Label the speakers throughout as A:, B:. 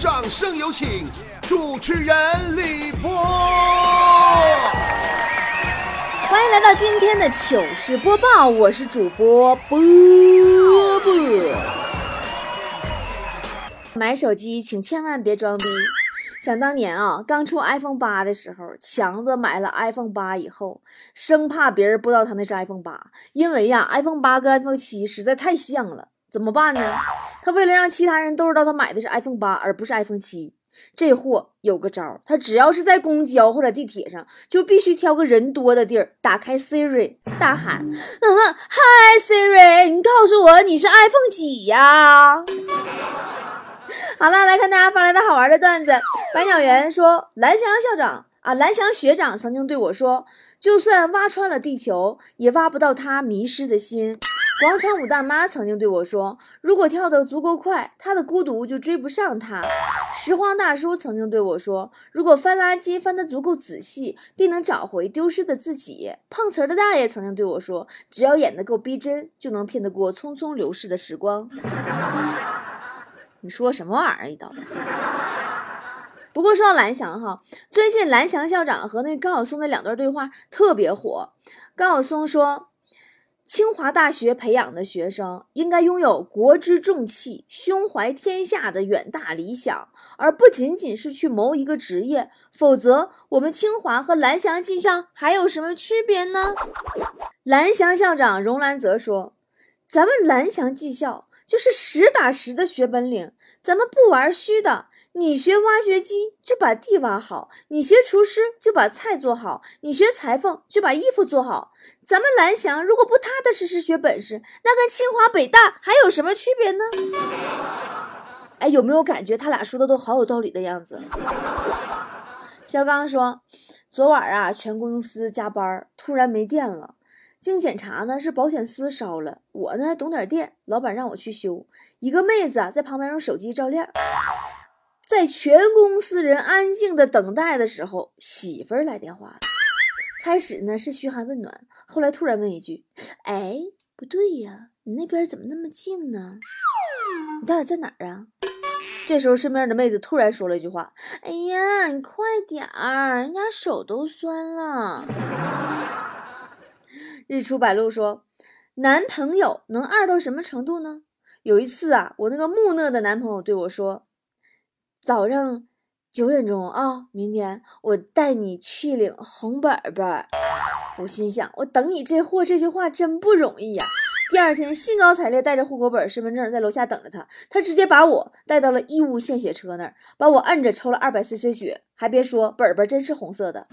A: 掌声有请主持人李波。
B: 欢迎来到今天的糗事播报，我是主播波波。买手机请千万别装逼。想当年啊，刚出 iPhone 八的时候，强子买了 iPhone 八以后，生怕别人不知道他那是 iPhone 八，因为呀，iPhone 八跟 iPhone 七实在太像了，怎么办呢？他为了让其他人都知道他买的是 iPhone 八，而不是 iPhone 七，这货有个招儿，他只要是在公交或者地铁上，就必须挑个人多的地儿，打开 Siri，大喊：“嗯，Hi Siri，你告诉我你是 iPhone 几呀？” 好了，来看大家发来的好玩的段子。白鸟园说，蓝翔校长啊，蓝翔学长曾经对我说，就算挖穿了地球，也挖不到他迷失的心。广场舞大妈曾经对我说，如果跳得足够快，她的孤独就追不上她。拾荒大叔曾经对我说，如果翻垃圾翻得足够仔细，并能找回丢失的自己。碰瓷儿的大爷曾经对我说，只要演得够逼真，就能骗得过匆匆流逝的时光。你说什么玩意儿？一刀。不过说到蓝翔哈，最近蓝翔校长和那高晓松那两段对话特别火。高晓松说，清华大学培养的学生应该拥有国之重器、胸怀天下的远大理想，而不仅仅是去谋一个职业。否则，我们清华和蓝翔技校还有什么区别呢？蓝翔校长荣兰泽说，咱们蓝翔技校。就是实打实的学本领，咱们不玩虚的。你学挖掘机就把地挖好，你学厨师就把菜做好，你学裁缝就把衣服做好。咱们蓝翔如果不踏踏实实学本事，那跟清华北大还有什么区别呢？哎，有没有感觉他俩说的都好有道理的样子？肖刚说，昨晚啊，全公司加班，突然没电了。经检查呢，是保险丝烧了。我呢懂点电，老板让我去修。一个妹子啊在旁边用手机照亮。在全公司人安静的等待的时候，媳妇儿来电话了。开始呢是嘘寒问暖，后来突然问一句：“哎，不对呀，你那边怎么那么静呢？你到底在哪儿啊？”这时候身边的妹子突然说了一句话：“哎呀，你快点儿，人家手都酸了。”日出白露说：“男朋友能二到什么程度呢？有一次啊，我那个木讷的男朋友对我说：‘早上九点钟啊，明天我带你去领红本本。’我心想，我等你这货，这句话真不容易呀。第二天兴高采烈带着户口本、身份证在楼下等着他，他直接把我带到了义务献血车那儿，把我摁着抽了二百 cc 血，还别说，本本真是红色的。”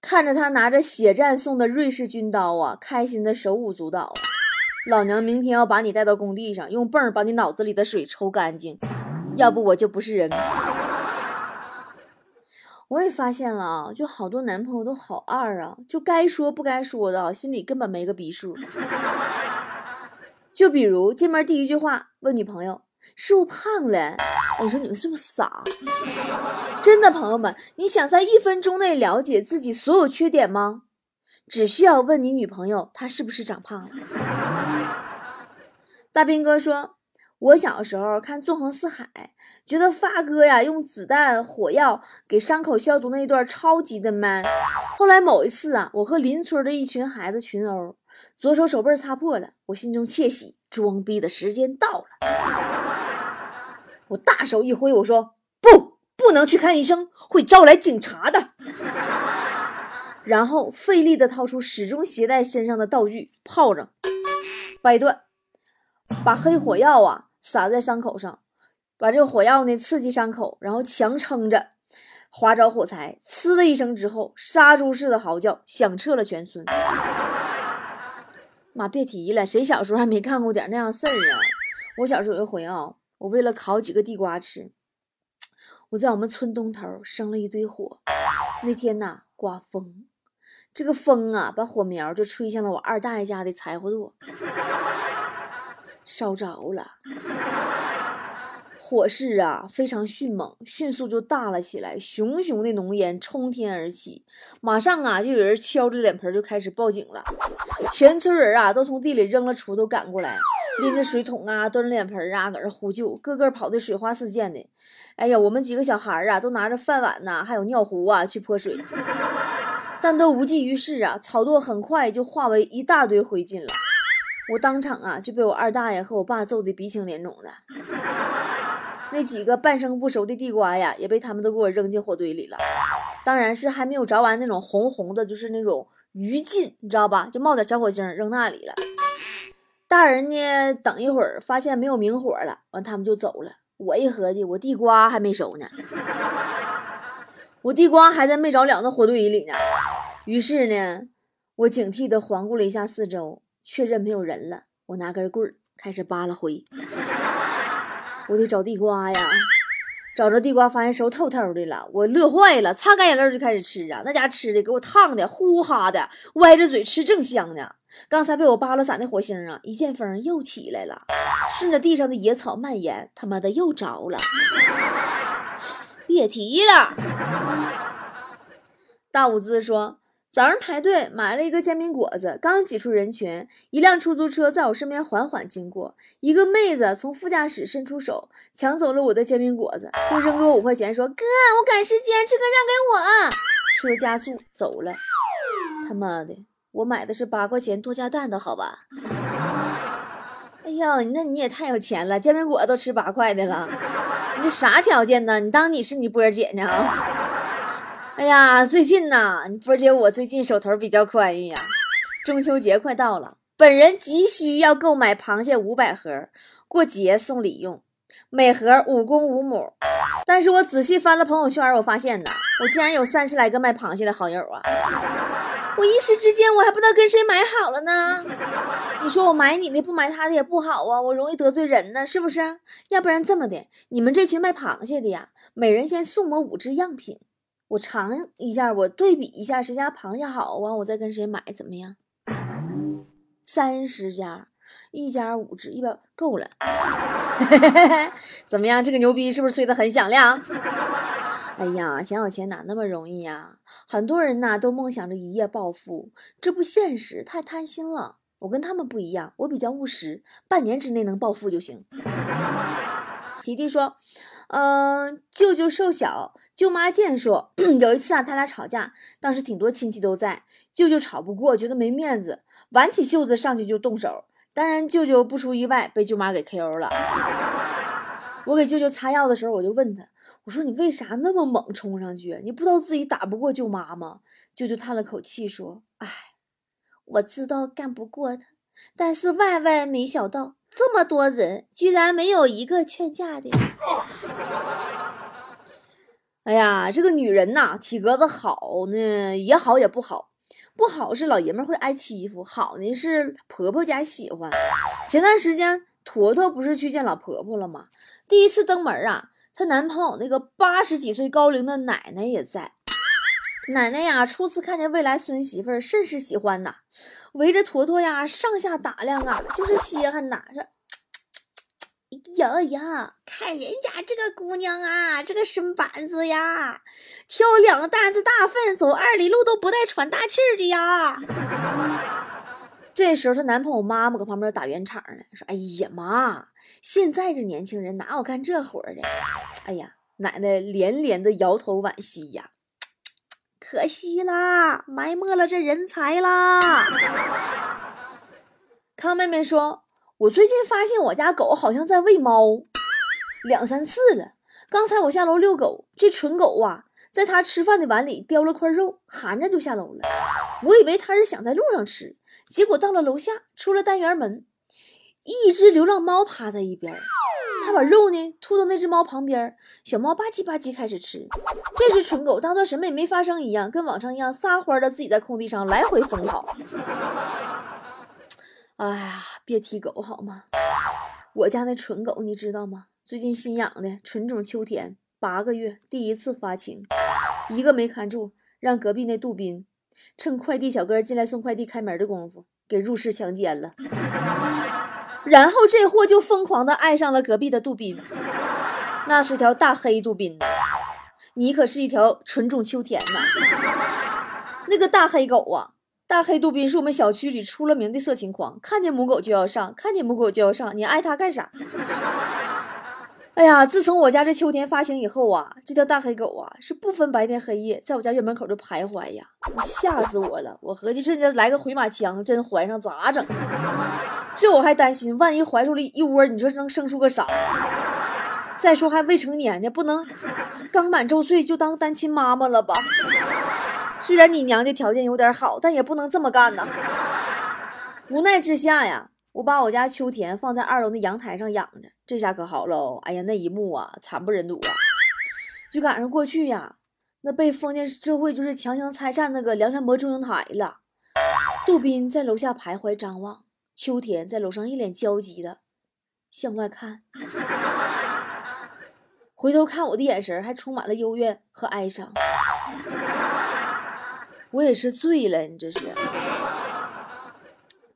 B: 看着他拿着血战送的瑞士军刀啊，开心的手舞足蹈。老娘明天要把你带到工地上，用泵把你脑子里的水抽干净，要不我就不是人。我也发现了啊，就好多男朋友都好二啊，就该说不该说的，心里根本没个逼数。就比如见面第一句话问女朋友。是不是胖了？我说你们是不是傻？真的，朋友们，你想在一分钟内了解自己所有缺点吗？只需要问你女朋友，她是不是长胖了？大兵哥说，我小时候看《纵横四海》，觉得发哥呀用子弹火药给伤口消毒那一段超级的 man。后来某一次啊，我和邻村的一群孩子群殴，左手手背擦破了，我心中窃喜，装逼的时间到了。我大手一挥，我说不，不能去看医生，会招来警察的。然后费力的掏出始终携带身上的道具炮仗，掰断，把黑火药啊撒在伤口上，把这个火药呢刺激伤口，然后强撑着，划着火柴，呲的一声之后，杀猪似的嚎叫响彻了全村。妈，别提了，谁小时候还没干过点那样事儿啊？我小时候有一回啊。我为了烤几个地瓜吃，我在我们村东头生了一堆火。那天呐，刮风，这个风啊，把火苗就吹向了我二大爷家的柴火垛，烧着了。火势啊，非常迅猛，迅速就大了起来，熊熊的浓烟冲天而起。马上啊，就有人敲着脸盆就开始报警了。全村人啊，都从地里扔了锄头赶过来。拎着水桶啊，端着脸盆啊，搁这呼救，个个跑的水花四溅的。哎呀，我们几个小孩啊，都拿着饭碗呐，还有尿壶啊，去泼水，但都无济于事啊。草垛很快就化为一大堆灰烬了。我当场啊，就被我二大爷和我爸揍得鼻青脸肿的。那几个半生不熟的地瓜呀，也被他们都给我扔进火堆里了。当然是还没有着完那种红红的，就是那种余烬，你知道吧？就冒点小火星扔那里了。大人呢，等一会儿发现没有明火了，完他们就走了。我一合计，我地瓜还没熟呢，我地瓜还在没着了那火堆里呢。于是呢，我警惕地环顾了一下四周，确认没有人了。我拿根棍儿开始扒拉灰。我得找地瓜呀！找着地瓜，发现熟透透的了，我乐坏了，擦干眼泪就开始吃啊！那家吃的给我烫的呼哈的，歪着嘴吃正香呢。刚才被我扒拉散的火星啊，一见风又起来了，顺着地上的野草蔓延，他妈的又着了。别提了。大五子说。早上排队买了一个煎饼果子，刚挤出人群，一辆出租车在我身边缓缓经过，一个妹子从副驾驶伸出手抢走了我的煎饼果子，又扔给我五块钱，说：“哥，我赶时间，这个让给我。”车加速走了。他妈的，我买的是八块钱多加蛋的，好吧？哎呀，那你也太有钱了，煎饼果子都吃八块的了，你这啥条件呢？你当你是你波姐呢？哎呀，最近呐，波姐，我最近手头比较宽裕呀。中秋节快到了，本人急需要购买螃蟹五百盒，过节送礼用，每盒五公五母。但是我仔细翻了朋友圈，我发现呐，我竟然有三十来个卖螃蟹的好友啊！我一时之间我还不知道跟谁买好了呢。你说我买你的不买他的也不好啊，我容易得罪人呢，是不是？要不然这么的，你们这群卖螃蟹的呀，每人先送我五只样品。我尝一下，我对比一下谁家螃蟹好啊，我再跟谁买，怎么样？三十家，一家五只，一百够了。怎么样？这个牛逼是不是吹得很响亮？哎呀，想有钱哪那么容易呀？很多人呐都梦想着一夜暴富，这不现实，太贪心了。我跟他们不一样，我比较务实，半年之内能暴富就行。迪迪说。嗯，舅舅瘦小，舅妈健硕。有一次啊，他俩吵架，当时挺多亲戚都在，舅舅吵不过，觉得没面子，挽起袖子上去就动手。当然，舅舅不出意外被舅妈给 KO 了。我给舅舅擦药的时候，我就问他，我说你为啥那么猛冲上去？你不知道自己打不过舅妈吗？舅舅叹了口气说：“哎，我知道干不过他，但是万万没想到。”这么多人，居然没有一个劝架的。哎呀，这个女人呐，体格子好呢，也好也不好。不好是老爷们会挨欺负，好呢是婆婆家喜欢。前段时间，坨坨不是去见老婆婆了吗？第一次登门啊，她男朋友那个八十几岁高龄的奶奶也在。奶奶呀，初次看见未来孙媳妇儿，甚是喜欢呐，围着坨坨呀上下打量啊，就是稀罕呐。这，哎呀呀，看人家这个姑娘啊，这个身板子呀，挑两担子大粪，走二里路都不带喘大气儿的呀。这时候，她男朋友妈妈搁旁边打圆场呢，说：“哎呀妈，现在这年轻人哪有干这活的？”哎呀，奶奶连连的摇头惋惜呀。可惜啦，埋没了这人才啦！康妹妹说：“我最近发现我家狗好像在喂猫，两三次了。刚才我下楼遛狗，这蠢狗啊，在它吃饭的碗里叼了块肉，含着就下楼了。我以为它是想在路上吃，结果到了楼下，出了单元门，一只流浪猫趴在一边。”它把肉呢吐到那只猫旁边，小猫吧唧吧唧开始吃。这只蠢狗当做什么也没发生一样，跟往常一样撒欢的自己在空地上来回疯跑。哎呀，别提狗好吗？我家那蠢狗你知道吗？最近新养的纯种秋田，八个月第一次发情，一个没看住，让隔壁那杜宾趁快递小哥进来送快递开门的功夫给入室强奸了。然后这货就疯狂的爱上了隔壁的杜宾，那是条大黑杜宾，你可是一条纯种秋田呐。那个大黑狗啊，大黑杜宾是我们小区里出了名的色情狂，看见母狗就要上，看见母狗就要上，你爱它干啥？哎呀，自从我家这秋天发情以后啊，这条大黑狗啊是不分白天黑夜，在我家院门口就徘徊呀，吓死我了！我合计这要来个回马枪，真怀上咋整？这我还担心，万一怀出了一窝，你说能生出个啥？再说还未成年呢，不能刚满周岁就当单亲妈妈了吧？虽然你娘家条件有点好，但也不能这么干呐。无奈之下呀。我把我家秋田放在二楼的阳台上养着，这下可好喽！哎呀，那一幕啊，惨不忍睹啊！就赶上过去呀，那被封建社会就是强行拆散那个梁山伯祝英台了。杜宾在楼下徘徊张望，秋田在楼上一脸焦急的向外看，回头看我的眼神还充满了幽怨和哀伤。我也是醉了，你这是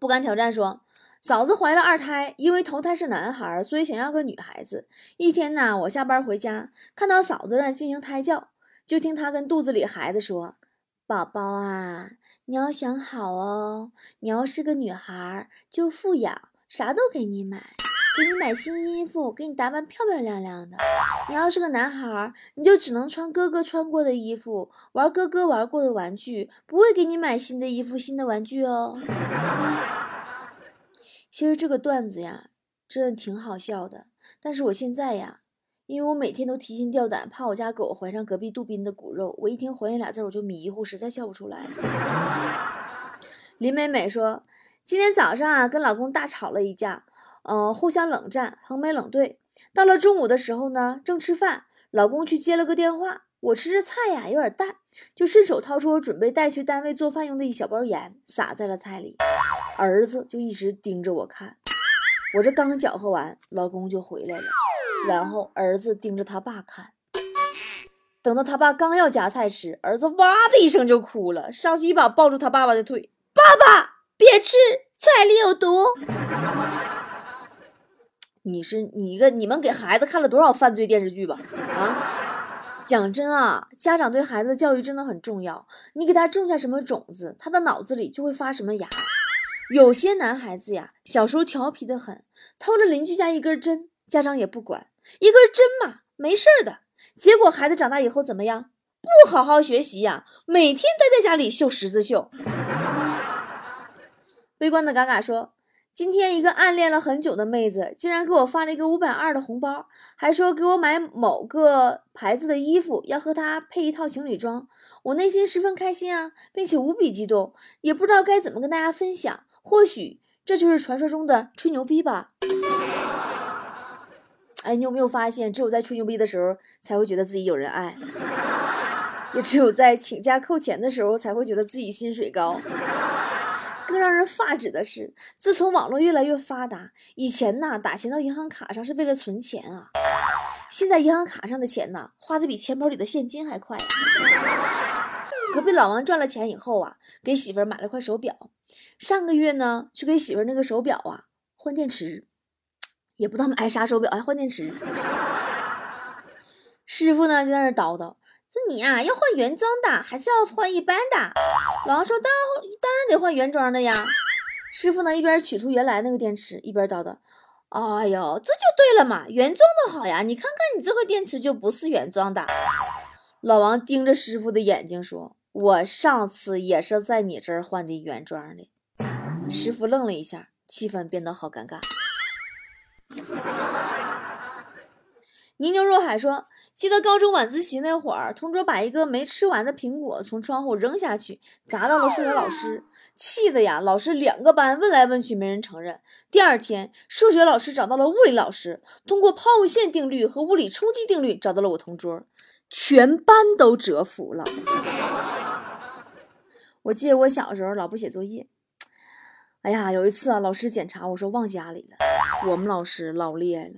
B: 不敢挑战说。嫂子怀了二胎，因为头胎是男孩，所以想要个女孩子。一天呢，我下班回家，看到嫂子在进行胎教，就听她跟肚子里孩子说：“宝宝啊，你要想好哦，你要是个女孩，就富养，啥都给你买，给你买新衣服，给你打扮漂漂亮亮的。你要是个男孩，你就只能穿哥哥穿过的衣服，玩哥哥玩过的玩具，不会给你买新的衣服、新的玩具哦。”其实这个段子呀，真的挺好笑的。但是我现在呀，因为我每天都提心吊胆，怕我家狗怀上隔壁杜宾的骨肉，我一听怀孕俩字我就迷糊，实在笑不出来。林美美说，今天早上啊，跟老公大吵了一架，嗯，互相冷战，横眉冷对。到了中午的时候呢，正吃饭，老公去接了个电话，我吃着菜呀，有点淡，就顺手掏出我准备带去单位做饭用的一小包盐，撒在了菜里。儿子就一直盯着我看，我这刚搅和完，老公就回来了，然后儿子盯着他爸看，等到他爸刚要夹菜吃，儿子哇的一声就哭了，上去一把抱住他爸爸的腿，爸爸别吃，菜里有毒。你是你一个你们给孩子看了多少犯罪电视剧吧？啊，讲真啊，家长对孩子的教育真的很重要，你给他种下什么种子，他的脑子里就会发什么芽。有些男孩子呀，小时候调皮的很，偷了邻居家一根针，家长也不管，一根针嘛，没事儿的。结果孩子长大以后怎么样？不好好学习呀，每天待在家里绣十字绣。悲观的嘎嘎说，今天一个暗恋了很久的妹子，竟然给我发了一个五百二的红包，还说给我买某个牌子的衣服，要和她配一套情侣装。我内心十分开心啊，并且无比激动，也不知道该怎么跟大家分享。或许这就是传说中的吹牛逼吧。哎，你有没有发现，只有在吹牛逼的时候才会觉得自己有人爱，也只有在请假扣钱的时候才会觉得自己薪水高。更让人发指的是，自从网络越来越发达，以前呐打钱到银行卡上是为了存钱啊，现在银行卡上的钱呐花的比钱包里的现金还快。隔壁老王赚了钱以后啊，给媳妇儿买了块手表。上个月呢，去给媳妇儿那个手表啊换电池，也不知道买啥手表还换电池。师傅呢就在那叨叨：“说你啊要换原装的，还是要换一般的？”老王说：“当当然得换原装的呀。”师傅呢一边取出原来那个电池，一边叨叨：“哎呦，这就对了嘛，原装的好呀！你看看你这块电池就不是原装的。”老王盯着师傅的眼睛说：“我上次也是在你这儿换的原装的。”师傅愣了一下，气氛变得好尴尬。泥牛若海说：“记得高中晚自习那会儿，同桌把一个没吃完的苹果从窗户扔下去，砸到了数学老师，气的呀！老师两个班问来问去，没人承认。第二天，数学老师找到了物理老师，通过抛物线定律和物理冲击定律找到了我同桌，全班都折服了。我记得我小时候老不写作业。”哎呀，有一次啊，老师检查，我说忘家里了。我们老师老厉害了，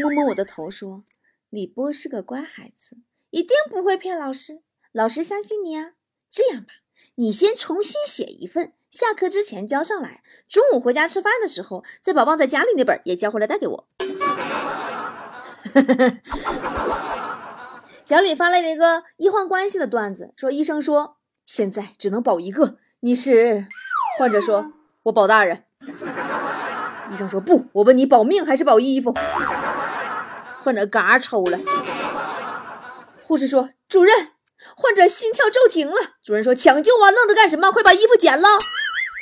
B: 摸摸我的头说：“李波是个乖孩子，一定不会骗老师，老师相信你啊。这样吧，你先重新写一份，下课之前交上来，中午回家吃饭的时候再把忘在家里那本也交回来带给我。”小李发来了一个医患关系的段子，说医生说现在只能保一个。你是？患者说：“我保大人。”医生说：“不，我问你保命还是保衣服？”患者嘎抽了。护士说：“主任，患者心跳骤停了。”主任说：“抢救啊，愣着干什么？快把衣服剪了。”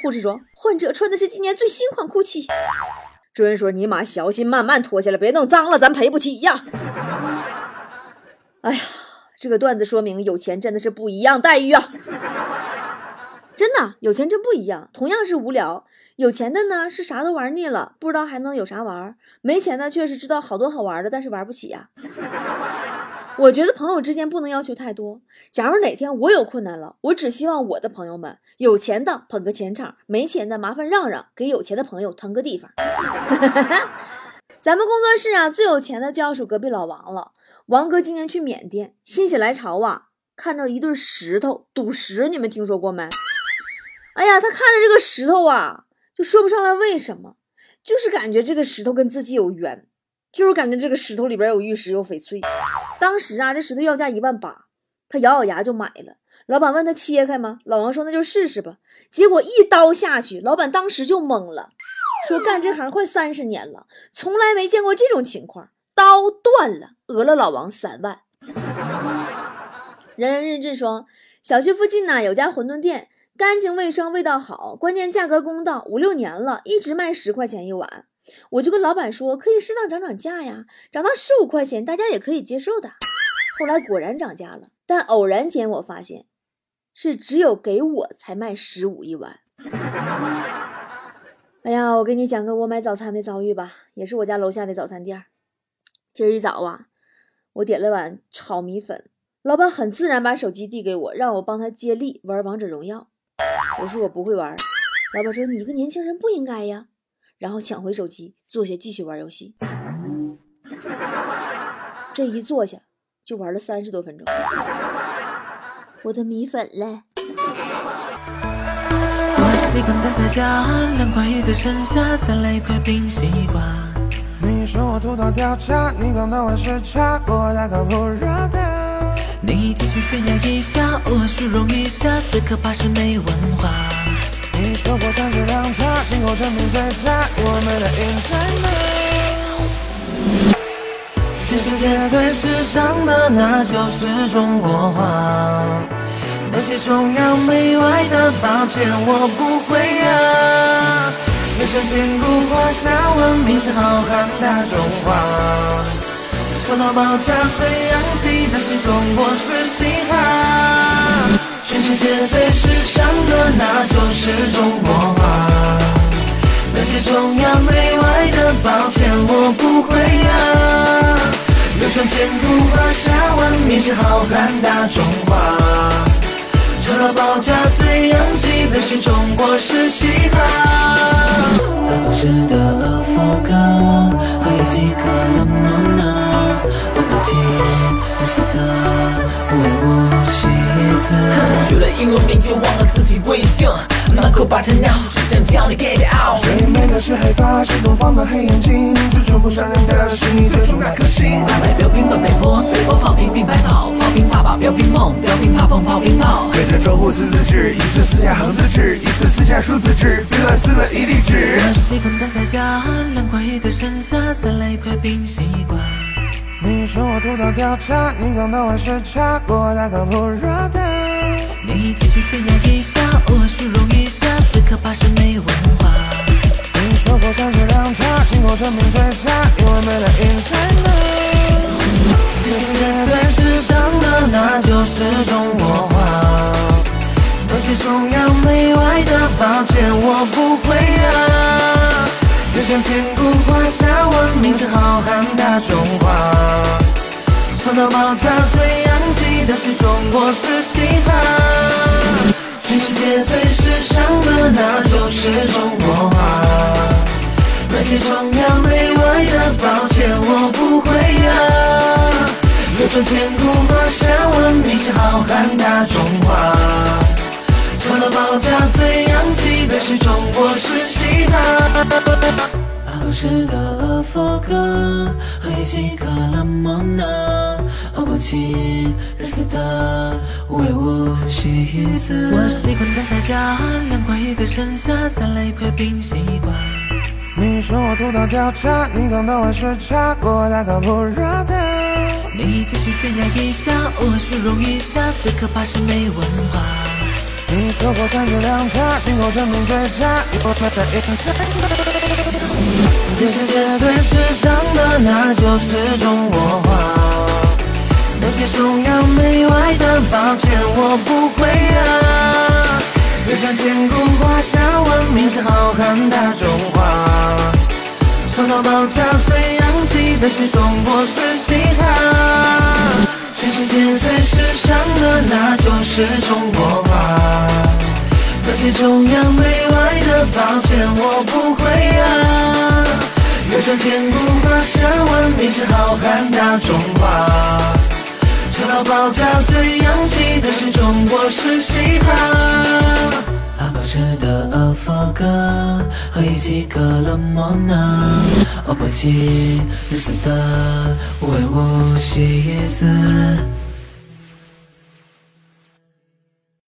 B: 护士说：“患者穿的是今年最新款裤七。”主任说：“尼玛，小心，慢慢脱下来，别弄脏了，咱赔不起呀。”哎呀，这个段子说明有钱真的是不一样待遇啊！真的，有钱真不一样。同样是无聊，有钱的呢是啥都玩腻了，不知道还能有啥玩；没钱的却是知道好多好玩的，但是玩不起呀。我觉得朋友之间不能要求太多。假如哪天我有困难了，我只希望我的朋友们有钱的捧个钱场，没钱的麻烦让让，给有钱的朋友腾个地方。咱们工作室啊，最有钱的就要数隔壁老王了。王哥今年去缅甸，心血来潮啊，看着一对石头赌石，你们听说过没？哎呀，他看着这个石头啊，就说不上来为什么，就是感觉这个石头跟自己有缘，就是感觉这个石头里边有玉石有翡翠。当时啊，这石头要价一万八，他咬咬牙就买了。老板问他切开吗？老王说那就试试吧。结果一刀下去，老板当时就懵了，说干这行快三十年了，从来没见过这种情况，刀断了，讹了老王三万。人人日志说，小区附近呢有家馄饨店。干净卫生，味道好，关键价格公道，五六年了，一直卖十块钱一碗。我就跟老板说，可以适当涨涨价呀，涨到十五块钱，大家也可以接受的。后来果然涨价了，但偶然间我发现，是只有给我才卖十五一碗。哎呀，我给你讲个我买早餐的遭遇吧，也是我家楼下的早餐店。今儿一早啊，我点了碗炒米粉，老板很自然把手机递给我，让我帮他接力玩王者荣耀。我说我不会玩，老板说你一个年轻人不应该呀，然后抢回手机，坐下继续玩游戏。这一坐下就玩了三十多分钟，我的米粉嘞。
C: 习惯待在家，凉快一个盛夏，再来一块冰西瓜。
D: 你说我头脑掉渣，你刚当完时差，我大可不热的。
C: 你继续炫耀一下，偶尔虚荣一下，最可怕是没文化。
D: 你说过三质两差，进口产品最差，我们的 in China。
C: 全世界最时尚的那就是中国话。那些崇洋媚外的抱歉我不会啊。流传千古华夏文明是浩瀚大中华。头脑爆炸最洋气的是中国式嘻哈，全世界最时尚的那就是中国话。那些崇洋媚外的，抱歉我不会啊。流传千古华夏文明是浩瀚大中华。头脑爆炸最洋气的是中国式嘻哈。我值得副歌，喝一几克拉蒙娜。绿色的无微不至的学了英文名就忘了自己贵姓，满口 but now 只想叫你 get out。
D: 最美的是黑发，是东方的黑眼睛，最纯朴善良的是你最初那颗心。
C: 买标兵奔北坡，北坡炮兵并排跑，炮兵怕把标兵碰，标兵怕碰炮兵炮。
D: 对着窗户撕字纸，一次撕下横字纸，一次撕下竖字纸，别乱撕了一地纸。
C: 我习惯待在家，凉快一个盛夏，再来一块冰西瓜。
D: 你说我头脑掉渣，你刚当完时差，我大可不热的。
C: 你继续炫耀一下，偶尔虚荣一下，最可怕是没文化。
D: 你说过三质两差，进口证明最差，因为没了 China。
C: 全世界最时尚的那就是中国话。那些崇洋媚外的，抱歉我不会啊。就像千古华夏文明是浩瀚大中华，头脑爆炸最洋气的是中国式嘻哈，全世界最时尚的那就是中国话。那些崇洋媚外的，抱歉我不会呀。流传千古华夏文明是浩瀚大中华，头脑爆炸最洋气的是中国式嘻哈。好吃的佛歌，喝一几克拉莫娜，我不不起日死的无为无戏子。我习惯待在家，凉快一个盛夏，再来一块冰西瓜。
D: 你说我头脑掉渣，你刚当完时差，我大可不热的。
C: 你继续炫耀一下，偶尔虚荣一下，最可怕是没文化。
D: 你说过三句两茶，今后证明最差，我们在一场战
C: 这世界最时尚的，那就是中国话。那些崇洋媚外的，抱歉我不会啊。越想千古华夏文明是浩瀚大中华。创造爆炸最洋气的是中国式嘻哈。全世界最时尚的，那就是中国话。那些崇洋媚外的，抱歉我不会啊。越传千古华夏文明是浩瀚大中华。唱到爆炸最洋气的是中国式嘻哈。阿宝吃的阿佛哥和一起克了莫呢？我不起日死的无为无戏子。